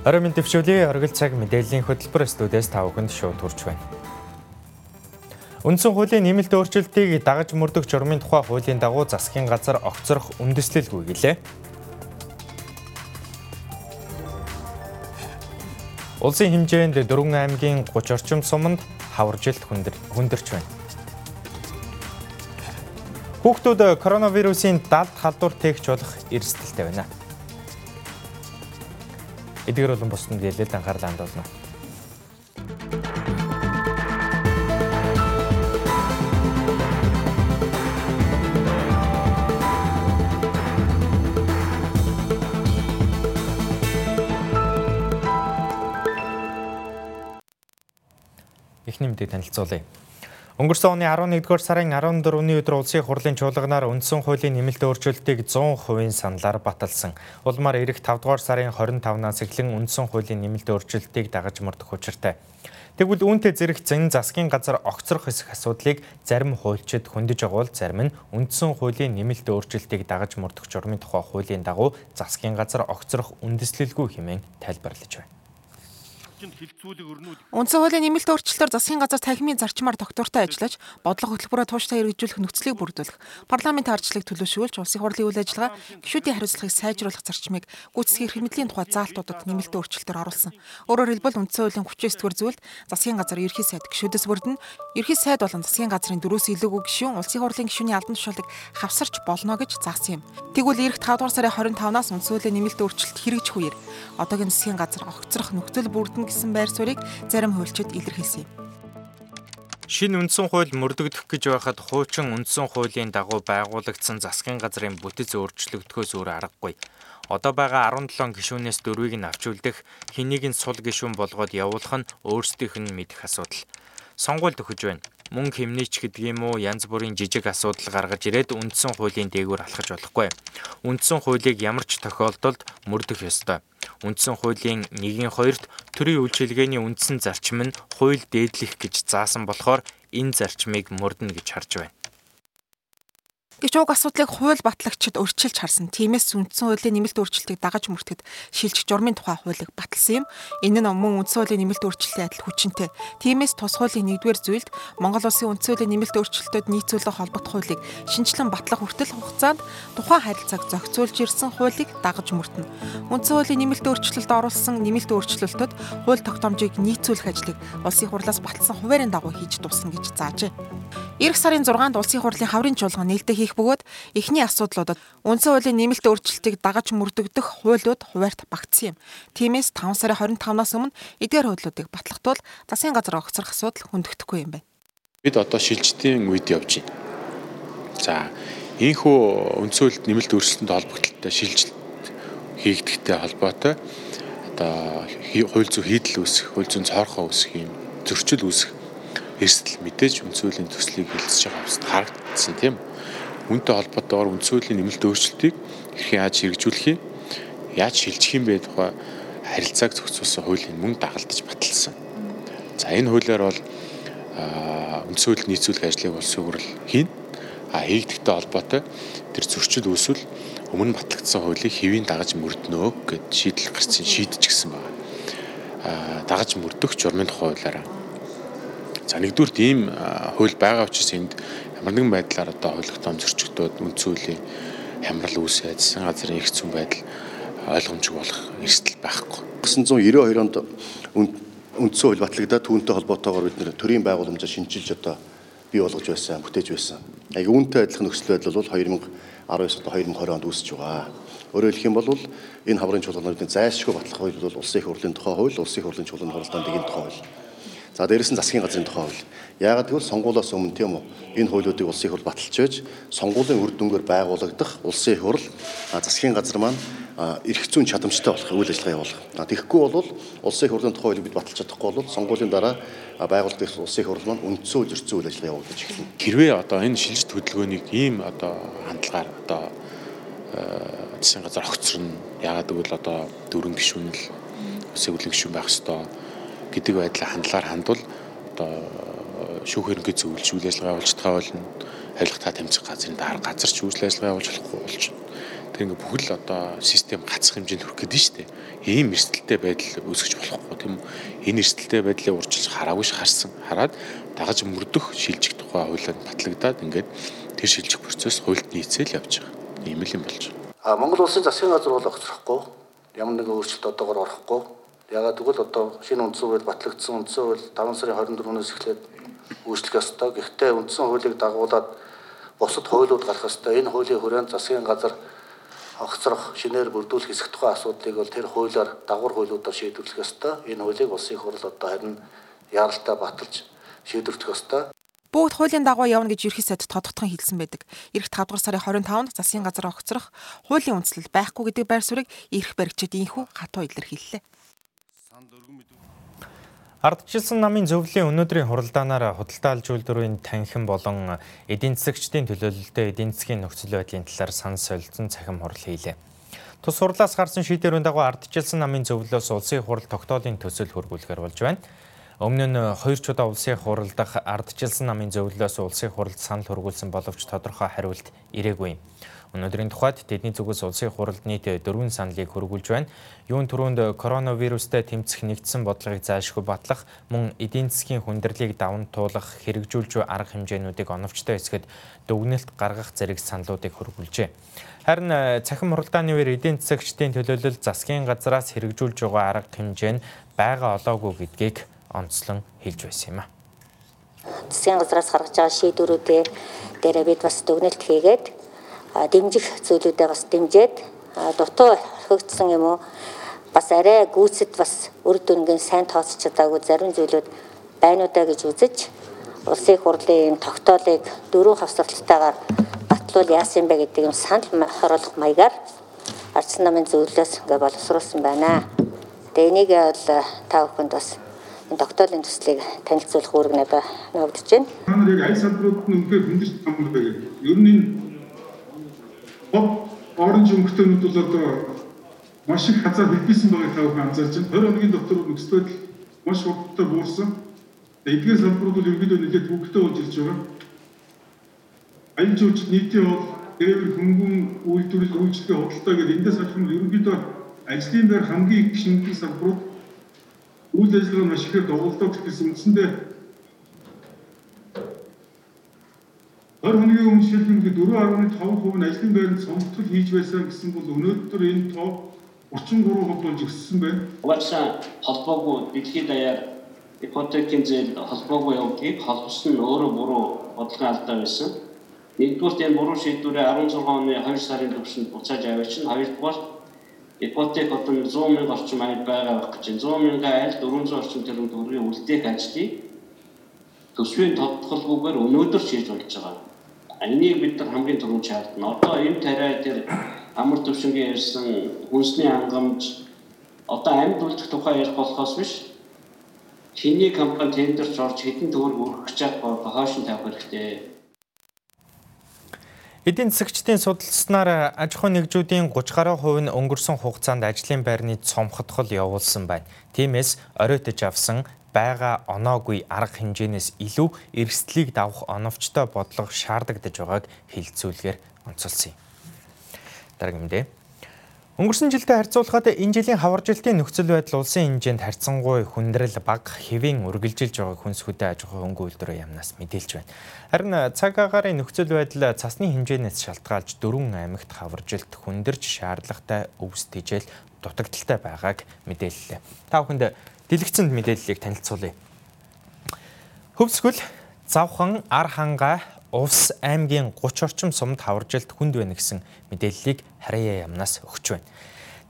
Орой мэнд төвшүүлээ оргил цаг мэдээллийн хөтөлбөр студиэс та бүхэнд шууд хүрч байна. Үндсэн хуулийн нэмэлт өөрчлөлтийг дагаж мөрдөх журмын тухай хуулийн дагуу засгийн газар огцрох үндэслэл гүйгэлээ. Улсын хэмжээнд 4 аймгийн 30 орчим суманд хаваржилт хүндэрч байна. Хүүхдүүд коронавирусын далд халдвар тээгч болох эрсдэлтэй байна. Эдгээр болон бусдын мэдээлэлд анхаарал хандуулна. Эхний мэдээг танилцуулъя. Өнгөрсөн оны 11-р сарын 14-ний өдөр улсын хурлын чуулганаар үндсэн хуулийн нэмэлт өөрчлөлтийг 100% саналаар баталсан. Улмаар ирэх 5-р сарын 25-наас эхлэн үндсэн хуулийн нэмэлт өөрчлөлтийг дагаж мөрдөх учиртай. Тэгвэл үүнтэй зэрэгцэн засгийн газар огцрох эсэх асуудлыг зарим хуульчид хөндөж бол зарим нь үндсэн хуулийн нэмэлт өөрчлөлтийг дагаж мөрдөх журмын тухай хуулийн дагуу засгийн газар огцрох үндэслэлгүй хэмээн тайлбарлаж байна. Үндсэн хуулийн нэмэлт өөрчлөлтөөр засгийн газар танхимын зарчмаар доктортой ажиллаж, бодлого хөтөлбөрөөр тууштай хэрэгжүүлэх нөхцөлийг бүрдүүлэх, парламентын ардчлалыг төлөвшүүлж, улсын хурлын үйл ажиллагаа, гишүүдийн хариуцлагыг сайжруулах зарчмыг гүйцэтгэх хэрэгмэдлийн тухай заалтуудад нэмэлт өөрчлөлтөөр оруулсан. Өөрөөр хэлбэл үндсэн хуулийн 39-р зүйлд засгийн газар ерхий сайд гишүүдээс бүрдэн, ерхий сайд болон засгийн газрын дөрөөс илүүгүй гишүүн улсын хурлын гишүүний албан тушаалыг хавсарч болно гэж заасан юм. Тэгвэл ирэх 5 дугаар сарын 25-наас үндсэн хуулийн нэмэлт өөрчлөлт хэрэгжих үеэр одоогийн засгийн газар огцрох нөхцөл бүрдэн гэсэн байр суурийг зарим хуульчид илэрхийлсэн юм. Шинэ үндсэн хууль мөрдөгдөх гэж байхад хуучин үндсэн хуулийн дагуу байгуулагдсан засгийн газрын бүтэц өөрчлөгдөхөөс өөр аргагүй. Одоо байгаа 17 гишүүнээс дөрвийг нь авч үлдэх, хэнийг нь сул гишүүн болгоод явуулах нь өөрсдийнх нь мэдэх асуудал. Сонгуульд өгөж байна. Мөн хэмнээч гэдэг юм уу янз бүрийн жижиг асуудал гаргаж ирээд үндсэн хуулийн дээгүүр алхаж болохгүй. Үндсэн хуулийг ямар ч тохиолдолд мөрдөх ёстой. Үндсэн хуулийн 1-2-т төрийн үйлчилгээний үндсэн зарчим нь хууль дээдлэх гэж заасан болохоор энэ зарчмыг мөрдөнө гэж харж байна гэж уг асуудлыг хууль батлагчид өрчилж харсан. Тиймээс үндсэн хуулийн нэмэлт өөрчлөлтийг дагаж мөрдөд шилжих журмын тухай хуулийг баталсан юм. Энэ нь мөн үндсэн хуулийн нэмэлт өөрчлөлтийн адил хүчинтэй. Тиймээс тус хуулийн 1-р зүйлд Монгол улсын үндсэн хуулийн нэмэлт өөрчлөлтөд нийцүүлэх холбогдох хуулийг шинжилэн батлах хүртэл хугацаанд тухайн харилцааг зохицуулж ирсэн хуулийг дагаж мөрдөнө. Үндсэн хуулийн нэмэлт өөрчлөлтөд оруулсан нэмэлт өөрчлөлтөд хууль тогтоомжийг нийцүүлэх ажлыг улсын хурлаас баталсан хуваарийн дагуу хийж дуусна гэж заажээ. Ирэх сарын 6-нд улсын хурлын хаврын чуулган нээлттэй хийх бөгөөд эхний асуудлуудад үндсэн хуулийн нэмэлт өөрчлөлтийг дагаж мөрдөгдөх хуулиуд хуваарьт багтсан юм. Тиймээс 5 сарын 25-наас өмнө эдгээр хуулиудыг батлах тул засгийн газар огцрох асуудал хөндөгдөхгүй юм байна. Бид одоо шилжилтийн үед явж байна. За, ийхүү хуульд нэмэлт өөрчлөлтөнд холбогдлолтой шилжилт хийгдэхтэй холбоотой одоо хууль зүйн хийдэл үүсэх, хууль зүйн цоорхоо үүсэх юм зөрчил үүсэх эрсдэл мэдээж үндсүүлийн төслийг хилцэж байгаа харагдсан тийм. Үүнтэй холбоотойгоор үндсүүлийн нэмэлт өөрчлөлтийг хэрхэн яаж хэрэгжүүлэх юм, яаж шилжих юм бэ тухай харилцааг зохицуулсан хуулийн мөн дагалдаж баталсан. За энэ хуулиар бол үндсүүл нийцүүлэх ажлыг улсын хурл хийн. А хийгдэхтэй холбоотой тэр зөрчил үүсвэл өмнө батлагдсан хуулийг хэвийн дагаж мөрднөө гэд шийдэл гарсан шийдэж гисэн байна. А дагаж мөрдөх журмын тухай хуулиараа За нэгдүгürt ийм хууль байгаа учраас энд ямар нэгэн байдлаар одоо хуулигтон зөрчигдөөд үндсүүлийн хямрал үүсээд засгийн газрын их зүүн байдал ойлгомжгүй болох эрсдэл байхгүй. 1992 онд үндсэн хууль батлагдаад түүнтэй холбоотойгоор бид нэр төрийн байгууламжаа шинжилж одоо бий болгож байсан, бүтээж байсан. Яг үүнтэй адилхан нөхцөл байдал бол 2019 одоо 2020 онд үүсэж байгаа. Өөрөөр хэлэх юм бол энэ хаврын чуулгануудын зайлшгүй батлах хууль бол улсын их хурлын тухай хууль, улсын их хурлын чуулганы хуралдаан дэгийн тухай хууль. За дээрэс нь засгийн газрын тухай хууль. Яагаад гэвэл сонгуулиос өмнө тийм үү энэ хуулиудыг улсын хурл баталж байж сонгуулийн үр дүнгээр байгуулагдах улсын хурл засгийн газар маань эрх зүйн чадамжтай болох үйл ажиллагаа явуулах. Тэгэхгүй бол улсын хурлын тухай хуулийг бид баталж чадахгүй бол сонгуулийн дараа байгуулагдах улсын хурл маань үндсэн үйл зүйн үйл ажиллагаа явуулж эхэлнэ. Хэрвээ одоо энэ шилжилт хөдөлгөөнийг ийм одоо хандлагаар одоо засгийн газар огцорно. Яагаад гэвэл одоо дөрвөн гишүүнэл улсын хурлын гишүүн байх ёстой гэдэг байдлаа хандлаар хандвал одоо шүүх хэрэг зөвлөж үйл ажиллагаа явуулж байгаа болно. Авилгатаа тэмцэх газрын дараа газар ч үйл ажиллагаа явуулж болохгүй болж байна. ингээ бүхэл одоо систем гацх хэмжээнд хүрэх гэдэг нь шүү дээ. Ийм эрсдэлтэй байдал үүсгэж болохгүй тийм үү? Энэ эрсдэлтэй байдлыг урьдчилж хараагүй ш харсан. Хараад дагаж мөрдөх шилжих тухай хуулиуд батлагдаад ингээд тэр шилжих процесс хуульд нийцээл явж байгаа. Ийм л юм болж байна. А Монгол улсын засгийн газар бол огцрохгүй. Ямар нэгэн өөрчлөлт одоогор орохгүй. Ягаад гэвэл одоо шинэ үндсэн хууль батлагдсан үндсэн хууль 5 сарын 24-өөс эхлээд үүсгэх ёстой. Гэхдээ үндсэн хуулийг дагуулад бусад хуулиуд гарах ёстой. Энэ хуулийн хүрээнд засгийн газар огцрох, шинээр бүрдүүлэх хэсэг тухайн асуудлыг бол тэр хуулиар дагвар хуулиудаар шийдвэрлэх ёстой. Энэ хуулийг улсын хурл одоо харин яаралтай баталж шийдвэрлэх ёстой. Бүгд хуулийн дагуу явна гэж ерхий сайд тодотгон хэлсэн байдаг. Ирэх 5 дугаар сарын 25-нд засгийн газар огцрох хуулийн үндслэл байхгүй гэдэг байр суурийг ирэх баригчид инхүү хатуу илэрхийллээ. Ардчилсан намын зөвлөлийн өнөөдрийн хуралдаанаар худалдаа алж үйлдвэрийн танхим болон эдийн засагчдын төлөөлөлтөд эдийн засгийн нөхцөл байдлын талаар сан солилцсон цахим хурал хийлээ. Тус хурлаас гарсан шийдвэрийн дагуу ардчилсан намын зөвлөлөөс улсын хурал тогтоолын төсөл хөргүүлэхээр болж байна. Өмнө нь хоёр ч удаа улсын хурал дахь ардчилсан намын зөвлөлөөс улсын хуралд санал хөргүүлсэн боловч тодорхой хариулт ирээгүй. Өнөөдрийн тухайд тэдний зүгээс улсын хуралд нийт дөрвөн саналыг хөргүүлж байна. Юун түрүүнд коронавирустай тэмцэх нэгдсэн бодлогыг зайлшгүй батлах, мөн эдийн засгийн хүндрэлийг даван туулах, хэрэгжүүлж буй арга хэмжээнүүдийг оновчтой хэсгэд дүгнэлт гаргах зэрэг саналуудыг хөргүүлжээ. Харин э, цахим хуралдааны үеэр эдийн засагчдын төлөөлөл засгийн газраас хэрэгжүүлж байгаа арга хэмжээ нь байгаа олоогүй гэдгийг онцлон хэлж байсан юм а. Засгийн газраас гаргаж байгаа шийдвэрүүдээ дээрээ бид бас дүгнэлт хийгээд дэмжих зүйлүүдээ бас дэмжиэд дутуу орхигдсан юм уу бас арай гүйцэд бас үр дүнгийн сайн тооцож чадаагүй зарим зүйлүүд байна уу да гэж үзэж улсын хурлын тогтоолыг дөрвөн хавсралтайгаар батлуул яасан бэ гэдэг юм санал харуулах маягаар ардсан намын зөвлөлөөс ингээ боловсруулсан байна. Тэгээ энийг бол та бүхэнд бас энэ тогтоолын төслийг танилцуулах үүрэг надад навдж байна. Та нар яг аль салбарууд нь үнэхээр хүндэрч байгаа юм бэ. Ер нь Бод оранж өнгөтэйнүүд бол одоо маш их хазаар хэлбисэн байгааг та бүхэн анзаарч байна. 20 хоногийн дотор нөхцөл байдал маш хурдтай буурсан. Эдгээр салбарууд бол ерөнхийдөө нэлээд хөвгтэй болж ирж байгаа. Аян жуулчд нийтийн бол дээвэр хөнгөн үйлдвэрлэл үйлчлэгээ худалдаа гэдэг эндээс харахад ерөнхийдөө ажлын байр хамгийн их шинжлэх салбарууд үйл ажиллагаа маш ихээр доголдоод гэсэн үндсэндээ 20 хоногийн өмнө шилжүүлэхэд 4.5% нь ажлын байранд сонголтол хийж байсан гэсэн бол өнөөдөр энэ тоо 33% болж өссөн байна. Угаасаа холбоогүй дэлхийд даяар ипотекийн зээл холбоогүй явдгийг холбосон нь өөрөө буруу бодлогын алдаа байсан. Нэгдүгээр энэ буруу шийдвэрээ 16 оны 2 сарын төвшөнд буцааж аваач нь хоёрдугаар ипотек одоо 100 мянга орчим аяд байгаа байх гэж 100 мянга айл 400 орчим төгрөг төгрөгийн үлдээх ажлыг төсвийн тодтолгүйгээр өнөөдөр хийж болж байгаа. Энийг бид нар хамгийн түрүүнд шаардна. Одоо энэ тариа тэр амар төвшингийн ярьсан хүнсний хангамж одоо амьд үлдэх тухай ярих болохоос биш. Чиний компани тендерч орж хэдэн төгрөг өргөх гэж байгаа хойш нь тавих хэрэгтэй. Эдийн засагчдын судалснаар аж ахуй нэгжүүдийн 30 гаруй хувь нь өнгөрсөн хугацаанд ажлын байрны цомхотгол явуулсан байна. Тиймээс оройтож авсан байгаа оноогүй арга хэмжээнээс илүү эрсдлийг давах оновчтой бодлого шаардагдаж байгааг хэлэлцүүлгээр онцолсон юм. Дараагийн мэдээ. Өнгөрсөн жилдээ харьцуулахад энэ жилийн хавар жилтийн нөхцөл байдал улсын хэмжээнд харьцангуй хүндрэл бага хэвийн үргэлжилж байгааг хүнс хөдөө аж ахуй хөнгө үйлдвэрийн яамнаас мэдээлж байна. Харин цаг агаарын нөхцөл байдал цасны хэмжээнээс шалтгаалж дөрвөн аймагт хавар жилт хүндэрч шаардлагатай өвс тэжээл дутагдaltaй байгааг мэдээллээ. Та бүхэнд дэлгэцэнд мэдээллийг танилцуулъя. Хөвсгөл завхан ар хангаа Увс аймгийн 30 орчим сумд хаваржилт хүнд байна гэсэн мэдээллийг Харьяа яамнаас өгч байна.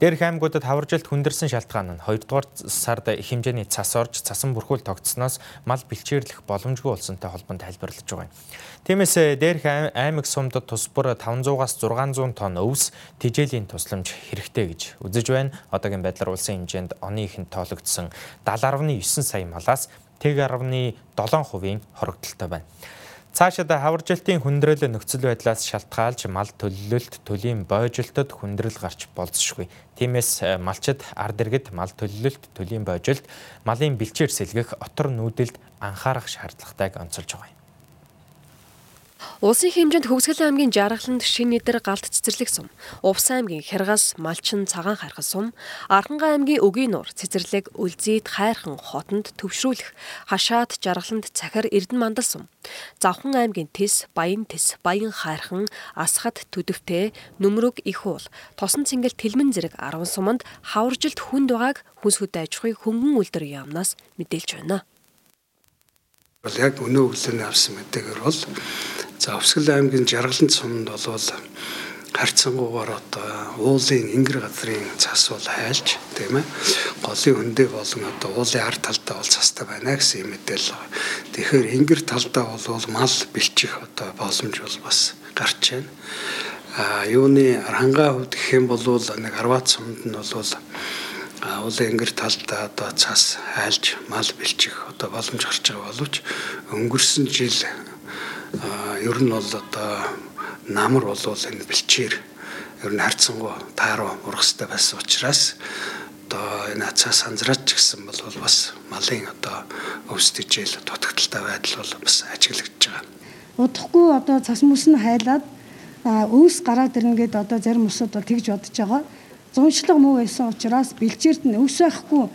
Дээрх аймагуудад хаваржилт хүндэрсэн шалтгаан нь 2 дугаар сард хэмжээний цас орж цасан бүрхүүл тогтсноос мал бэлчээрлэх боломжгүй болсонтой холбоонд тайлбарлаж байгаа юм. Тиймээс дээрх аймаг сумдад тус бүр 500-аас 600 тонн өвс тижээлийн тусламж хэрэгтэй гэж үзэж байна. Одоогийн байдлаар улсын хэмжээнд оны ихэнд тоологдсон 70.9 сая малаас 1.7% хоригдолтой байна. Цаашид хаваржилтын хүндрэл нөхцөл байдлаас шалтгаалж мал төлөлөлт, төлийн бойжилтод хүндрэл гарч болзошгүй. Тиймээс э, малчид ард иргэд мал төлөлөлт, төлийн бойжилт, малын бэлчээр сэлгэх отор нүүдэлд анхаарах шаардлагатайг онцолж байгаа юм. Улсын хэмжээнд Хөвсгөл аймгийн Жаргаланд шинэ нэдэр галт цэцэрлэг сум, Увс аймгийн Хяргас, Малчин, Цагаан хайрхан сум, Архангай аймгийн Өгийн нуур цэцэрлэг Үлзийд хайрхан хотонд төвшрүүлэх, Хашаад, Жаргаланд Цахир, Эрдэнэ мандал сум, Завхан аймгийн Тэс, Баян Тэс, Баян хайрхан, Асхад, Төдөвтэй, Нүмрөг, Их уул, Тосон цэнгэл Тэлмэн зэрэг 10 суманд хаваржилт хүнд байгааг хүнс хөдөө аж ахуйн хөнгөн үйлдвэр яамнаас мэдээлж байна. Бол яг өнөө өглөөний авсан мэдээгээр бол за Өвсгөл аймгийн Жаргалан цумд болвол харьцангуйгаар одоо уулын ингэр газрын цас бол хайлж тийм ээ голын хөндөө болон одоо уулын ард талдаа бол цастай байна гэсэн мэдээлэл байна. Тэгэхээр ингэр талдаа бол мал бэлчих одоо боломж бол бас гарч байна. А юуны хангаа хувьд гэх юм бол нэг 10-аад цумд нь бол уулын ингэр талдаа одоо цас хайлж мал бэлчих одоо боломж гарч байгаа боловч өнгөрсөн жил ер нь бол одоо намар бол энэ бэлчээр ер нь харьцангуй тааруу урах хэрэгтэй байсан учраас одоо энэ ацаас анзраач гэсэн бол бас малын одоо өвс тижэл дутагдaltaй байдал бол бас ажиглагдж байгаа. Удахгүй одоо цас мөс нь хайлаад өвс гараад ирнэ гэд одоо зарим усуд бол тэгж бодож байгаа зуншлаг муу байсан учраас бэлчээрт нь өвс байхгүй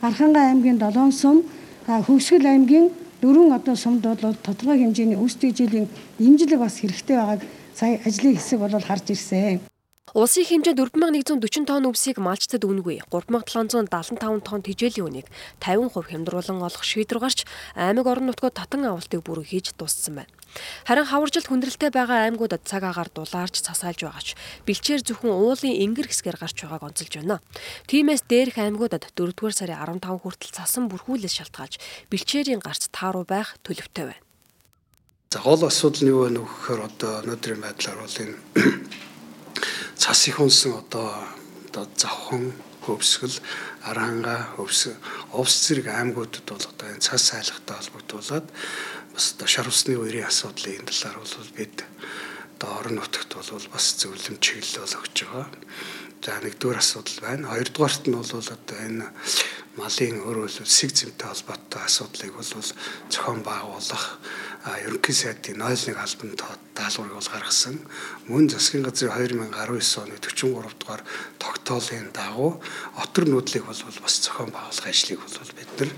Архангай аймгийн 7 сум Хөвсгөл аймгийн дөрвөн одоо сумд бол тодорхой хэмжээний өвс дэжилийн дэмжлэг бас хэрэгтэй байгааг сая ажлын хэсэг бол харж ирсэн. Улсын хэмжээнд 4140 тонн өвсийг малчтад үнгүй 3775 тонн тижээлийн үнийг 50% хямдруулан олох шийдвэр гарч аймаг орон нутгад татан авалтыг бүрэн хийж дууссан байна. Харин хаваржилт хүндрэлтэй байгаа аймагуудад цаг агаар дулаарч цасаалж байгаач бэлчээр зөвхөн уулын ингэр хэсгээр гарч байгааг онцолж байна. Тиймээс дээрх аймагуудад 4-р сарын 15 хүртэл цасан бүрхүүлээс шалтгаалж бэлчээрийн гарц тааруу байх төлөвтэй байна. За гол асуудал нь юу вэ нөхөөр одоо өнөөдрийн байдлаар бол энэ цас их унсан одоо одоо завхан хөвсгөл аранга хөвс увс зэрэг аймагуудад бол одоо энэ цас сайлгатай холбогдуулаад бас одоо шар усны үерийн асуудлын талаар бол бид одоо орон нутагт бол бас зөвлөм чиглэл бол өгч байгаа. За нэгдүгээр асуудал байна. Хоёрдугаарт нь бол одоо энэ малын өөрөөр сэг зэмтэй холбоотой асуудлыг бол зохион байгуулах ерөнхий сайдын 01 албан даалгаврыг бол гаргасан. Мөн засгийн газрын 2019 оны 43 дугаар тогтоолын дагуу отор нүүдлийг бол бас зохион байгуулах ажлыг бол бид нар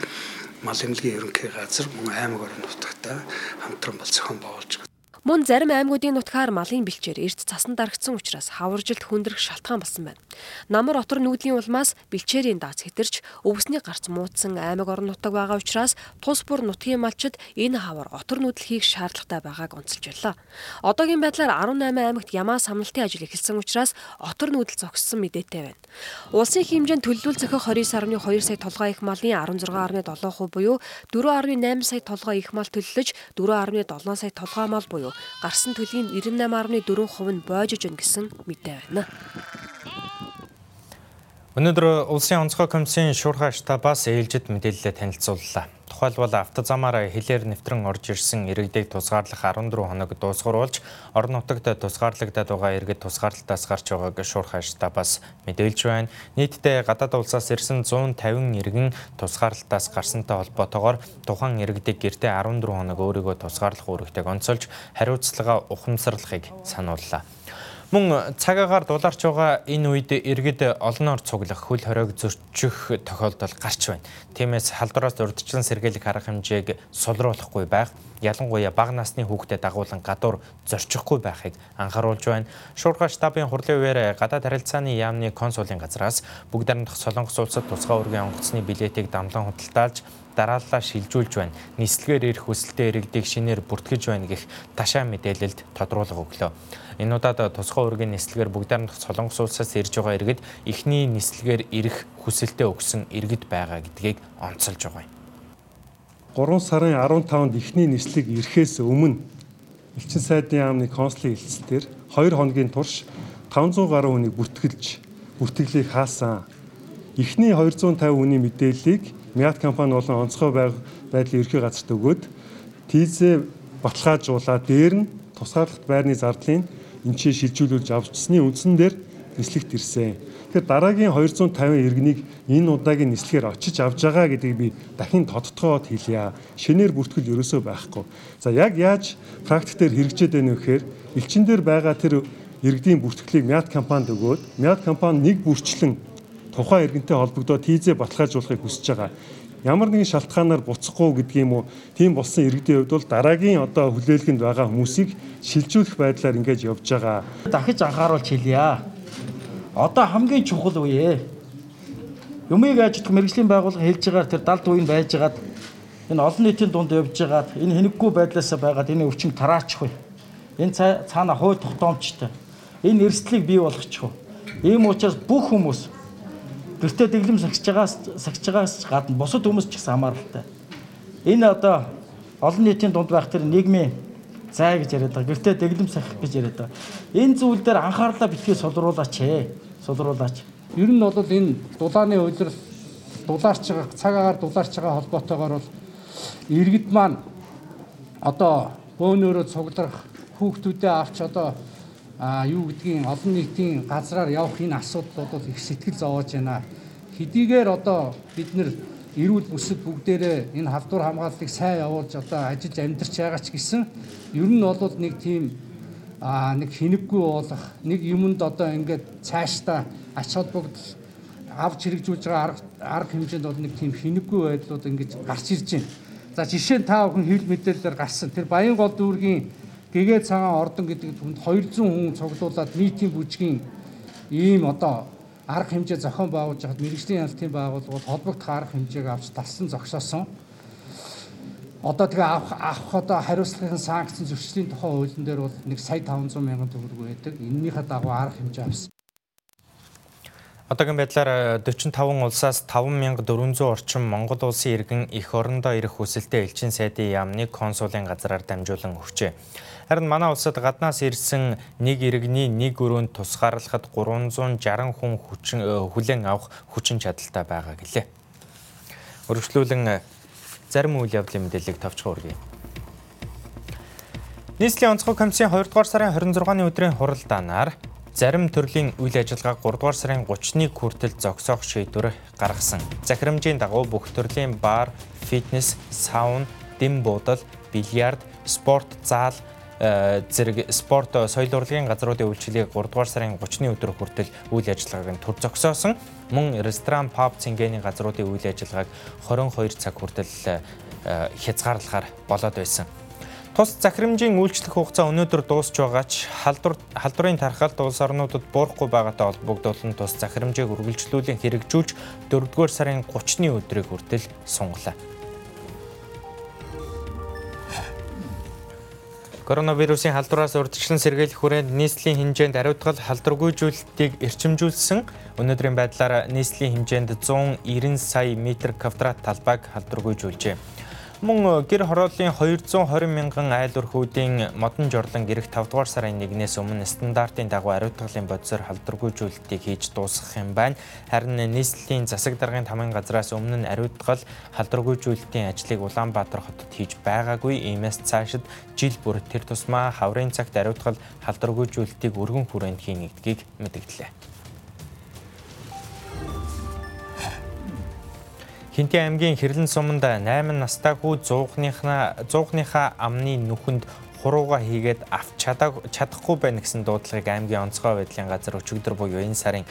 мал эмнэлгийн ерөнхий газар мөн аймаг орон нутагтаа хамтран бол зохион байгуулж Мөн зарим аймагуудын нутгаар малын бэлчээр эрт цасан дарагдсан учраас хаваржилт хүндрэх шалтгаан болсон байна. Намар отор нүүдлийн улмаас бэлчээрийн дац хэтэрч өвсний гарц муудсан аймаг орон нутаг байгаа учраас тус бүр нутгийн малчид энэ хавар отор нүүдэл хийх шаардлагатай байгааг онцолж байлаа. Одоогийн байдлаар 18 аймагт ямаа самналтын ажил эхэлсэн учраас отор нүүдэл зогссон мэдээтэй байна. Улсын хэмжээнд төлөвлөл зохиох 29.2 сая толгой их малын 16.7% буюу 4.8 сая толгой их мал төлөлж 4.7 сая толгой мал буюу гарсан төлгийн 98.4% нь боожж өгнө гэсэн мэдээ байна. Өнөөдөр Улсын онцгой комиссийн шуурхай штабаас ээлжид мэдээлэлээ танилцууллаа. Тухайлбал автозамаар хилээр нэвтрэн орж ирсэн иргэдийг тусгаарлах 14 хоног дуусгаруулж орон нутагт тусгаарлагдаад байгаа иргэд тусгаарлалтаас гарч байгааг шуурхай штабаас мэдээлж байна. Нийтдээ гадаад улсаас ирсэн 150 иргэн тусгаарлалтаас гарсантай холбоотойгоор тухайн иргэдийг гэртээ 14 хоног өөрийгөө тусгаарлах үүрэгтэйг онцолж хариуцлага ухамсарлахыг санууллаа. Мөн цагаагаар дулаарч байгаа энэ үед иргэд олноор цуглах хөл хориог зөрчих тохиолдол гарч байна. Тиймээс халдвараас урдчлан сэргийлэх арга хэмжээг сулруулахгүй байх, ялангуяа бага насны хүүхдэд дагуулan гадуур зорчихгүй байхыг анхааруулж байна. Шуурга штабын хурлын үеэр гадаад харилцааны яамны консулын газраас бүгд найрамдах Солонгос улсад тусгай үргийн онгоцны билетийг дамлан худалдаалж дарааллаа шилжүүлж байна. Нислэгээр ирэх хүсэлтэд иргэдийг шинээр бүртгэж байна гэх ташаа мэдээлэлд тодруулга өглөө. Энэ удаад тусгай үргийн нислэгээр бүгдээр нь Солонгос улсаас ирж байгаа иргэд эхний нислэгээр ирэх хүсэлтэд өгсөн иргэд байгаа гэдгийг онцолж байгаа юм. 3 сарын 15-нд эхний нислэг ирэхээс өмнө Элчин сайдын яамны консулын хэлцэлээр 2 хоногийн турш 500 гаруй хүнийг бүртгэлж бүртгэлийг хаасан. Эхний 250 хүний мэдээллийг Мят компани болон онцгой байдлын ерхий газарт өгөөд тийзээ баталгаажуулаад дээр нь тусгаарлалт байрны зардлын чинь шилжүүлүүлж авчсны үндсэн дээр нислэгт ирсэн. Тэгэхээр дараагийн 250 иргэнийг энэ удаагийн нислэгээр очиж авж байгаа гэдгийг би дахин тодтогоод хэлье. Шинээр бүртгэл ерөөсөө байхгүй. За яг яаж практик дээр хэрэгжээд байна вэ гэхээр элчин дээр байгаа тэр иргэдийн бүртгэлийг мяд компанид өгөөд мяд компани нэг бүрчлэн тухайн иргэнтэй холбогдоод тийзээ баталгаажуулахыг хүсэж байгаа ямар нэгэн шалтгаанаар буцахгүй гэдэг юм уу тийм болсон иргэдийн хувьд бол дараагийн одоо хүлээлгэнд байгаа хүмүүсийг шилжүүлэх байдлаар ингэж явж байгаа. Дахиж анхааруулж хэлье одоо хамгийн чухал үе. Юмыг ажиглах мэрэгжлийн байгууллага хэлж байгаа тэр далд үеийн байжгаад энэ олон нийтийн дунд явж байгаад энэ хэнэггүй байдлаасаа байгаад энэ өвчин тараачихгүй. Энэ цаана хой тогтоомжтой. Энэ эрсдлийг бий болгочихгүй. Ийм учраас бүх хүмүүс гэртээ дэглэм сагж байгаас сагж байгаас гадна бусад хүмүүс ч гэсэн хамааралтай. Энэ одоо олон нийтийн дунд байх тэр нийгмийн зай гэж яриад байгаа. Гэртээ дэглэм сахих гэж яриад байгаа. Энэ зүйл дээр анхаарлаа битгий сулруулаач ээ. Сулруулаач. Ер нь бол энэ дулааны үйлрэл дулаарч байгаа цаг агаар дулаарч байгаа холбоотойгоор бол иргэд маань одоо бөөнөрөө цуглах хүүхдүүдээ авч одоо а юу гэдгийг олон нийтийн газраар явах энэ асуудал бол их сэтгэл зовоож байна. Хэдийгээр одоо бид нэр эрүүл бүсэд бүгдээрээ энэ халдвар хамгааллыг сайн явуулж одоо ажиллаж амьдарч байгаа ч гэсэн ер нь бол нэг тийм а нэг хинэггүй болох нэг юмд одоо ингээд цаашдаа ач холбогдол авч хэрэгжүүлж байгаа арга арга хэмжээнд бол нэг тийм хинэггүй байдлууд ингэж гарч ирж байна. За жишээ нь та бүхэн хэвлэл мэдээлэлээр гарсан тэр Баян гол дүүргийн гэгээ цагаан ордон гэдэг түнд 200 хүн цуглуулад нийтийн бүжгийн ийм одоо арга хэмжээ зохион байгуулж хахад мэрэгжлийн ялтын байгууллагууд холбогдох арга хэмжээг авч талсан зогсоосон. Одоо тэгээ авах авах одоо хариуцлагын санкцийн зөрчлийн тухай хуулийн дээр бол 1 сая 500 мянган төгрөг байдаг. Энэнийхээ дагуу арга хэмжээ авсан. Одоогийн байдлаар 45 улсаас 5400 орчим Монгол улсын иргэн эх орондоо ирэх хүсэлтэд элчин сайдын яамны консулын газраар дамжуулан өгчээ. Харин манай улсад гаднаас ирсэн нэг иргэний нэг өрөөнд тусгаарлахад 360 хүн хүчин э, хүлээн авах хүчин чадалтай байгаа гэлээ. Өргөжлүүлэн зарим үйл явдлын мэдээллийг товчхон үргэе. Нийслэлийн онцгой комиссийн 2 дугаар сарын 26-ны өдрийн хуралдаанаар зарим төрлийн үйл ажиллагааг 3 дугаар сарын 30-ны хүртэл зогсоох шийдвэр гаргасан. Захирамжийн дагуу бүх төрлийн бар, фитнес, саун, дэм буудал, бильярд, спорт заал, Э, зэрэг спорт соёл урлагийн газруудын үйлчлэгийг 3 дугаар сарын 30-ны өдөр хүртэл үйл ажиллагааг нь төр зогсоосон. Мөн ресторан, паб, цэнгэний газруудын үйл ажиллагааг 22 цаг хүртэл э, хязгаарлахаар болоод байсан. Тус захирамжийн үйлчлэх хугацаа өнөөдөр дуусч байгаа ч халдвар халдварын тархалт улс орнуудад буурахгүй байгаатай холбогдуулан тус захирамжийг үргэлжлүүлэн хэрэгжүүлж 4-р сарын 30-ны өдрийг хүртэл сунгалаа. Коронавирусын халдвараас урьдчилан сэргийлэх хүрээнд нийслэлийн хэмжээнд ариутгал халдваргүйжүүлэлтийг эрчимжүүлсэн. Өнөөдрийн байдлаар нийслэлийн хэмжээнд 190 сая метр квадрат талбайг халдваргүйжүүлжээ. Мөн гэр хорооллын 220 мянган айл өрхүүдийн модон жорлон ирэх 5 дугаар сарын 1-ээс өмнө стандартын дагуу ариутгалын бодисоор халдваргүйжүүлэлтийг хийж дуусгах юм байна. Харин нийслэлийн засаг даргын тамгын газраас өмнө нь ариутгал халдваргүйжүүлэлтийн ажлыг Улаанбаатар хотод хийж байгаагүй. Иймээс цаашид жил бүр тэр тусмаа хаврын цагт ариутгал халдваргүйжүүлэлтийг өргөн хүрээнд хийнэ гэдгийг мэдгдлээ. Хинтээ аймгийн Хэрлэн суманд 8 настай хүү 100-ныхаа 100-ныхаа амны нүхэнд хурууга хийгээд авч чадахгүй байна гэсэн дуудлагыг аймгийн онцгой байдлын газар өчигдөр буюу энэ сарын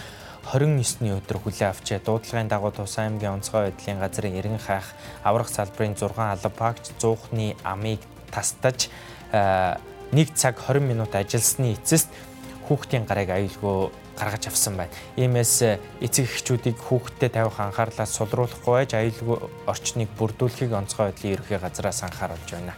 29-ний өдөр хүлээн авчээ. Дуудлагын дагуу Тус аймгийн онцгой байдлын газрын эрен хаах аврах салбарын 6 албаагч 100-ны амыг тастаж 1 цаг 20 минут ажилласны эцэст хүүхдийн гарыг аюулгүй гаргаж авсан байна. Иймээс э, эцэг эхчүүдийг хүүхдэд тавих анхаарлаас сулруулахгүй байж аюулгүй орчныг бүрдүүлэхийг онцгой байдлын ерөнхий газраас анхааруулж байна.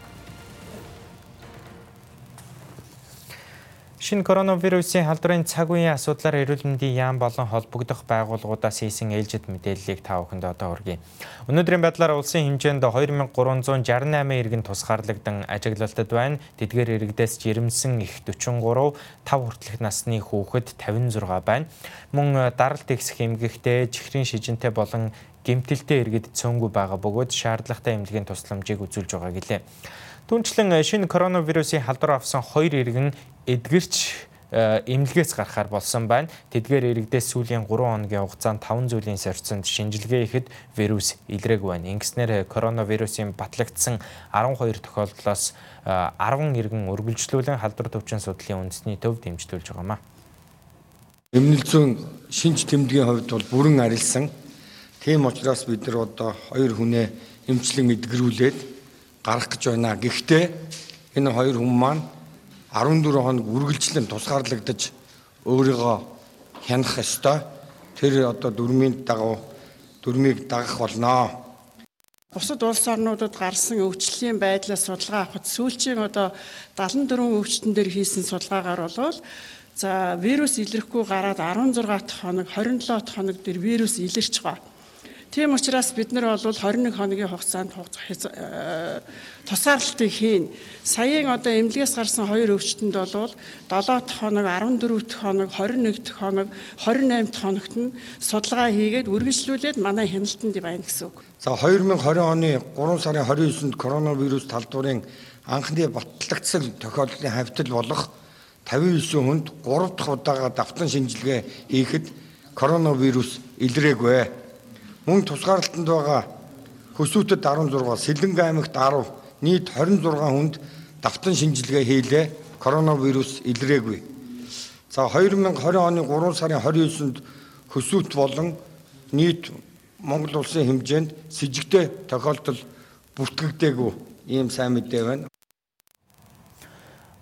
Шинэ коронавирусын халдварын цаг үеийн асуудлаар эрүүл мэндийн яам болон холбогдох байгууллагуудаас хийсэн ээлжид мэдээллийг та бүхэнд одоо хүргэе. Өнөөдрийн байдлаар улсын хэмжээнд 2368 иргэн тусгаарлагдсан ажиглалтад байна. Тэдгээр иргэдээс жирэмсэн их 43, 5 хүртэлх насны хүүхэд 56 байна. Мөн даралт ихсэх эмгэгтэй, чихрийн шижинтэй болон гэмтэлтэй иргэд цөөнгүй байгаа бөгөөд шаардлагатай эмнэлгийн тусламжийг үзүүлж байгаа гэлээ. Түүнчлэн шинэ коронавирусын халдвар авсан хоёр иргэн эдгэрч эмнэлгээс гарахаар болсон байна. Тэдгээр иргэдээс сүүлийн 3 хоногийн хугацаанд 5 зүйлийн сорьцонд шинжилгээ ихэд вирус илрээг байна. Ингэснээр коронавирусын батлагдсан 12 тохиолдлоос 10 иргэн үргэлжлүүлэн халдвар төвчин судлалын үндэсний төв дэмжлүүлж байгаамаа. Эмнэлэг зүйн шинж тэмдгийн хувьд бол бүрэн арилсан. Тийм учраас бид нар одоо хоёр хүнээ эмчлэн эдгэрүүлээд гарах гэж байна. Гэхдээ энэ хоёр хүн маань 14 хоног үргэлжлэн тусгаарлагдаж өөрийгөө хянах ёстой. Тэр одоо дөрмийн дагуу дөрмийг дагах болно. Бусад улс орнуудад гарсан өвчлөлийн байдлаас судалгаа авахд сүүлчийн одоо 74 өвчтөн дээр хийсэн судалгаагаар болвол за вирус илэрхгүй гараад 16 дахь хоног 27 дахь хоног дээр вирус илэрч байгаа. Тийм учраас бид нар бол 21 хоногийн хугацаанд э, тусаарлалтыг хийн. Саяын одоо эмнэлгээс гарсан хоёр өвчтөнд бол 7 дахь хоног, 14 дахь хоног, 21 дахь хоног, 28 дахь хоногт нь судалгаа хийгээд үргэлжлүүлээд манай хяналтанд байна гэсэн үг. За 2020 оны 3 сарын 29-нд коронавирус талдварын анхны батлагдсан тохиолдлын хавьтал болох 59 хүнд 3 дахь удаага давтан шинжилгээ хийхэд коронавирус илрээгүй. Мөн тусгаарлалтанд байгаа Хөсөөtöд 16, Сэлэнг аймагт 10, нийт 26 хүнд давтан шинжилгээ хийлээ. Коронавирус илрээгүй. За 2020 оны 3 сарын 29-нд Хөсөөт болон нийт Монгол улсын хэмжээнд с ิจ гтэй тохиолдол бүртгэгдээгүй ийм сайн мэдээ байна.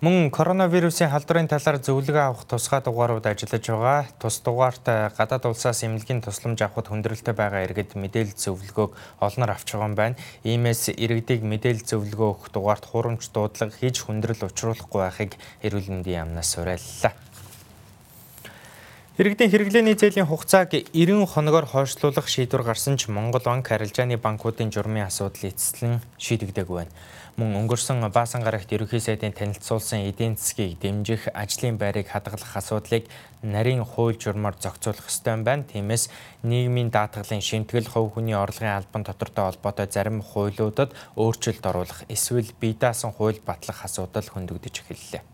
Мөн коронавирусын халдварын талаар зөвлөгөө авах тусгай дугаарууд ажиллаж байгаа. Тус дугаарт гадаад улсаас эмнэлгийн тусламж авахд хүндрэлтэй байгаа иргэд мэдээлэл зөвлөгөөг олноор авч байгаа юм байна. Иймээс иргэдийг мэдээлэл зөвлөгөө өгөх дугаарт хурамч дуудлага хийж хүндрэл учруулахгүй байхыг эрүүл мэндийн яамнаас уриаллаа. Иргэдийн хэрэглээний зээлийн хугацааг 90 хоногоор хойшлуулах шийдвэр гарсан ч Монгол банк арилжааны банкуудын журмын асуудал эцэслэн шийдэгдээгүй байна мөн өнгөрсөн баасан гарагт ерөнхий сайдын танилцуулсан эдийн засгийг дэмжих ажлын байрыг хадгалах асуудлыг нарийн хууль журмаар зохицуулах ёстой байна. Тиймээс нийгмийн даатгалын шимтгэл хувь хүний орлогын албан тодортой холбоотой зарим хуулиудад өөрчлөлт оруулах эсвэл бие даасан хууль батлах асуудал хөндөгдөж эхэллээ.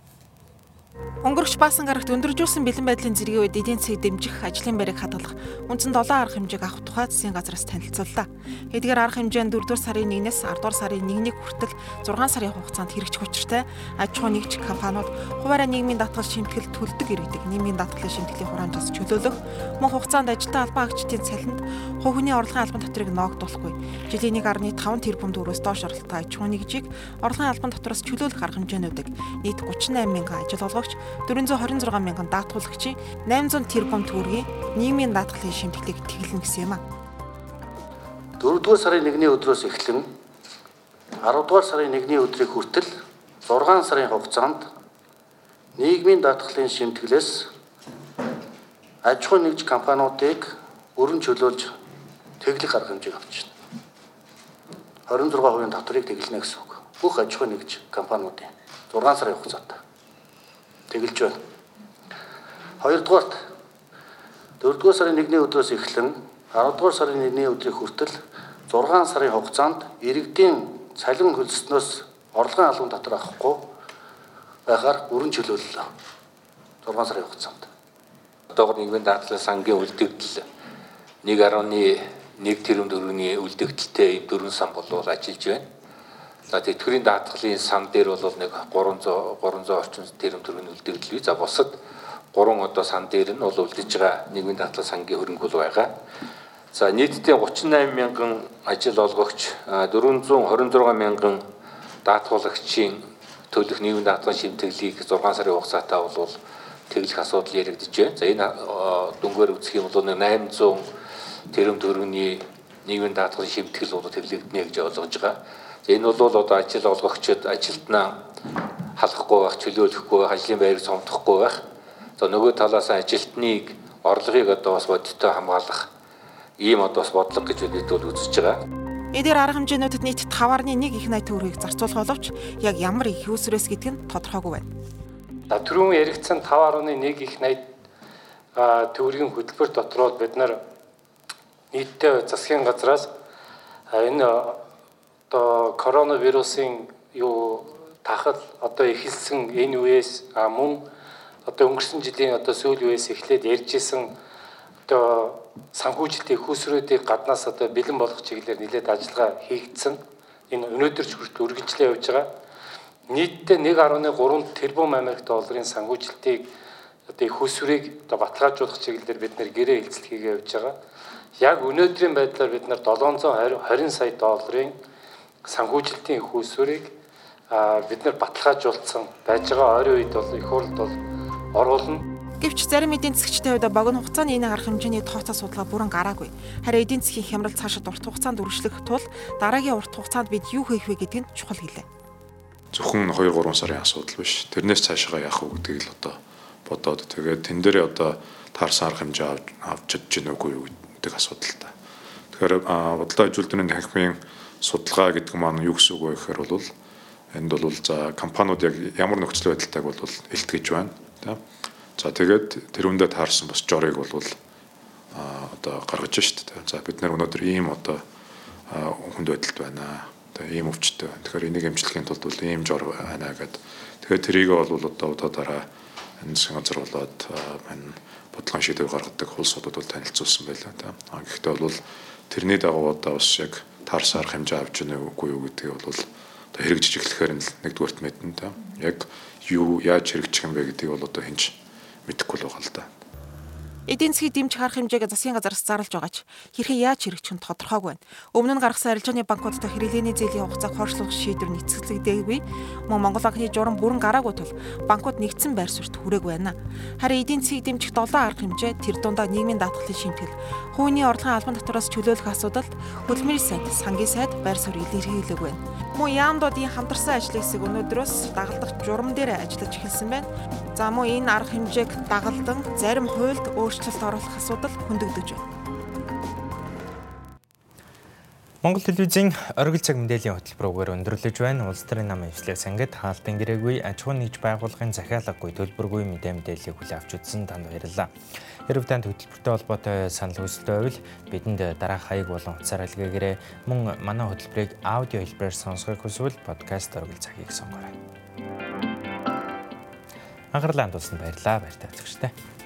Өнгөрч баасан гарагт өндөржүүлсэн бэлэн байдлын зэргийн үед эдийн засгийг дэмжих ажлын байрыг хадгалах үндсэн 7 арга хэмжээг авах тухай засгийн газраас танилцууллаа. Эдгээр арга хэмжээнд 4 дугаар сарын 1-ээс 10 дугаар сарын 1-ний хүртэл 6 сарын хугацаанд хэрэгжих учиртай аж ахуй нэгж компаниуд хуваараа нийгмийн даатгал шимтгэл төлдөг иргэдэг нийгмийн даатгалын шимтгэлийн хураамжаас чөлөөлөх мөн хугацаанд ажилтан албан агчдын цалинд хувь хүний орлогын албан доторыг ноогдуулахгүй жилийн 1.5 тэрбум төгрөөс доош орлоготой аж ахуй нэгжийг орлогын албан дотроос чөлөөлөх арга хэмжээнүүдийг нийт 38 мянган ажил олгогч 426 мянган даатгуулагчийн 800 тэрбум төгрөгийн нийгмийн даатгалын шимтгэлийг тэглэнэ гэсэн юм а. 4-р сарын 1-ний өдрөөс эхлэн 10-р сарын 1-ний өдрийг хүртэл 6 сарын хугацаанд нийгмийн даатгалын шимтгэлээс аж ахуй нэгж компаниудыг өрн чөлөөлж тэглэх арга хэмжээг авч байна. 26% татварыг тэглэнэ гэсэн үг. Бүх аж ахуй нэгж компаниудын 6 сарын хугацаатай тэгэлж байна. Хоёрдугаарт 4-р сарын 1-ний өдрөөс эхлэн 10-р сарын 1-ний өдрийг хүртэл 6 сарын хугацаанд иргэдийн цалин хөлснөөс орлогын албан дотор авахгүй байхаар өрн чөлөөллөө. 6 сарын хугацаанд. Одоогор нийгмийн даатгалын сангийн үлдэгдэл 1.1 тэрбум төгрөгийн үлдэгдэлтэй 4 сан болов ажиллаж байна. За тэтгэврийн даатгалын сан дээр бол нэг 300 300 орчим тэрэм төрөний үлдэгдэл бий. За бусад гурван одоо сан дээр нь бол үлдэж байгаа нийгмийн даатгал сангийн хөрөнгө бол байгаа. За нийтдээ 38 мянган ажил олгогч 426 мянган даатгуулагчийн төлөх нийгмийн даатгалын шимтгэлийг 6 сарын хугацаатай бол тэглэх асуудал яригдж байна. За энэ дүнгээр үзэх юм бол 800 тэрэм төрөний нийгмийн даатгалын шимтгэл бол тэглэгдэнэ гэж ойлгож байгаа. Энэ бол одоо ажил олгогчид ажилтнаа халахгүй байх, чөлөөлөхгүй байх, ажлын байрыг цомдохгүй байх. За нөгөө талаас ажилтныг орлогыг одоо бас бодиттой хамгаалах ийм одоо бас бодлого гэж бид бол үзэж байгаа. Эдгээр арга хэмжээнүүдэд нийт 5.1 их найт төгрөгийг зарцуулах боловч яг ямар их үүсвэрээс гэдг нь тодорхойгүй байна. За түрүүн яригдсан 5.1 их найт төгрөгийн хөтөлбөр дотроо бид нар нийтдээ засгийн газраас энэ одоо коронавирусын юу тахал одоо эхэлсэн энэ үеэс мөн одоо өнгөрсөн жилийн одоо сүүл үеэс эхлээд ярьж исэн одоо санхүүжилтийн хүүсрүүдийг гаднаас одоо бэлэн болгох чиглэлээр нэлээд ажиллагаа хийгдсэн. Энэ өнөөдөр ч хүртэл үргэлжлээ явж байгаа. Нийтдээ 1.3 тэрбум Америк долларын санхүүжилтийг одоо их хүүсврийг одоо баталгаажуулах чиглэлээр бид нэр гэрээ хилцэл хийгээ явж байгаа. Яг өнөөдрийн байдлаар бид нар 720 сая долларын санхүүжилтийн их хүүсврийг бид нар баталгаажуулсан байж байгаа. Ойрын үед бол их хурлд бол оруулна. Гэвч зарим эдийн засгчдын хувьд богино хугацааны энэ арга хэмжээний тооцоо судалгаа бүрэн гараагүй. Харин эдийн засгийн хямрал цаашид урт хугацаанд үргэлжлэх тул дараагийн урт хугацаанд бид юу хийх вэ гэдг нь чухал гэлээ. Зөвхөн 2 3 сарын асуудал биш. Тэрнээс цаашаа яах вэ гэдгийг л одоо бодоод тэгээд тэн дээрээ одоо таарсан арга хэмжээ авч чадж гэнэ үгүй юу гэдэг асуудал та. Тэгэхээр бодлоо ажилтны танхимын судалгаа гэдэг маань юу гэсэн үг вэ гэхээр бол энд бол за компаниуд яг ямар нөхцөл байдалтайг бол илтгэж байна. Тийм За тэгээд тэр үндэ таарсан бас жорыг бол а одоо гаргаж штт. За бид нар өнөөдөр ийм одоо хүнд байдалд байна. Тэгээ ийм өвчтөй. Тэгэхээр энийг эмчлэхийн тулд бол ийм жор байна гэдэг. Тэгэхээр тэрийг бол одоо удаа дараа энэ газар болоод энэ бодлогын шийдвэр гаргадаг хулсуудад бол танилцуулсан байлаа. А гэхдээ бол тэрний дагуу одоо бас яг таарсаар хэмжээ авч яах үгүй юу гэдгийг бол одоо хэрэгжиж эхлэхээр нэгдүгээрт мэднэ та. Яг юу яаж хэрэгжих юм бэ гэдгийг бол одоо хинч мэдэхгүй л байгаа л да. Эдийн засгийн дэмж харах хэмжээг засгийн газараас зарлж байгаа ч хэрхэн яаж хэрэгжих нь тодорхойгүй байна. Өмнө нь гаргасан арилжааны банкудтай хэрэглээний зээлийн хугацааг хоршлох шийдвэр нийцэгдээгүй. Мөн Монгол банкны журам бүрэн гараагүй тул банкуд нэгдсэн байр суурьт хүрээгүй байна. Харин эдийн засгийг дэмжих 7 арга хэмжээ тэр дундаа нийгмийн даатгалын шимтгэл, хувийн орлогын албан татвараас чөлөөлөх асуудалд хөдөлмөрийн сайд, сангийн сайд байр суурь илэрхийлэг байна. Мөн яамдуудын хамтарсан ажлын хэсэг өнөөдрөөс дагалдах журам дээр ажиллаж эхэлсэн байна. За мөн энэ арга хэмжээг дагалдан зарим хуульд өөрчлөлт оруулах асуудал хөндөгдөж байна. Монгол телевизийн оргил цаг мэдээллийн хөтөлбөрөөр өндөрлөж байна. Улс төрийн намын эвслээс ангид хаалтан гэрээгүй аж ахуйн нэгж байгууллагын захиалаггүй төлбөргүй мэдээ мэдээллийг хүлээн авч үзсэн танд баярлалаа. Хэрв танд хөтөлбөртэй холбоотой санал хүсэлтэй байвал бидэнд дараах хаяг болон утсаар илгээгээрэй. Мөн манай хөтөлбөрийг аудио хэлбэрээр сонсохыг хүсвэл подкаст оргил цагийг сонгоорой. Анхаарлаа хандуулсанд баярлалаа. Баяр таа үзэгчтэй.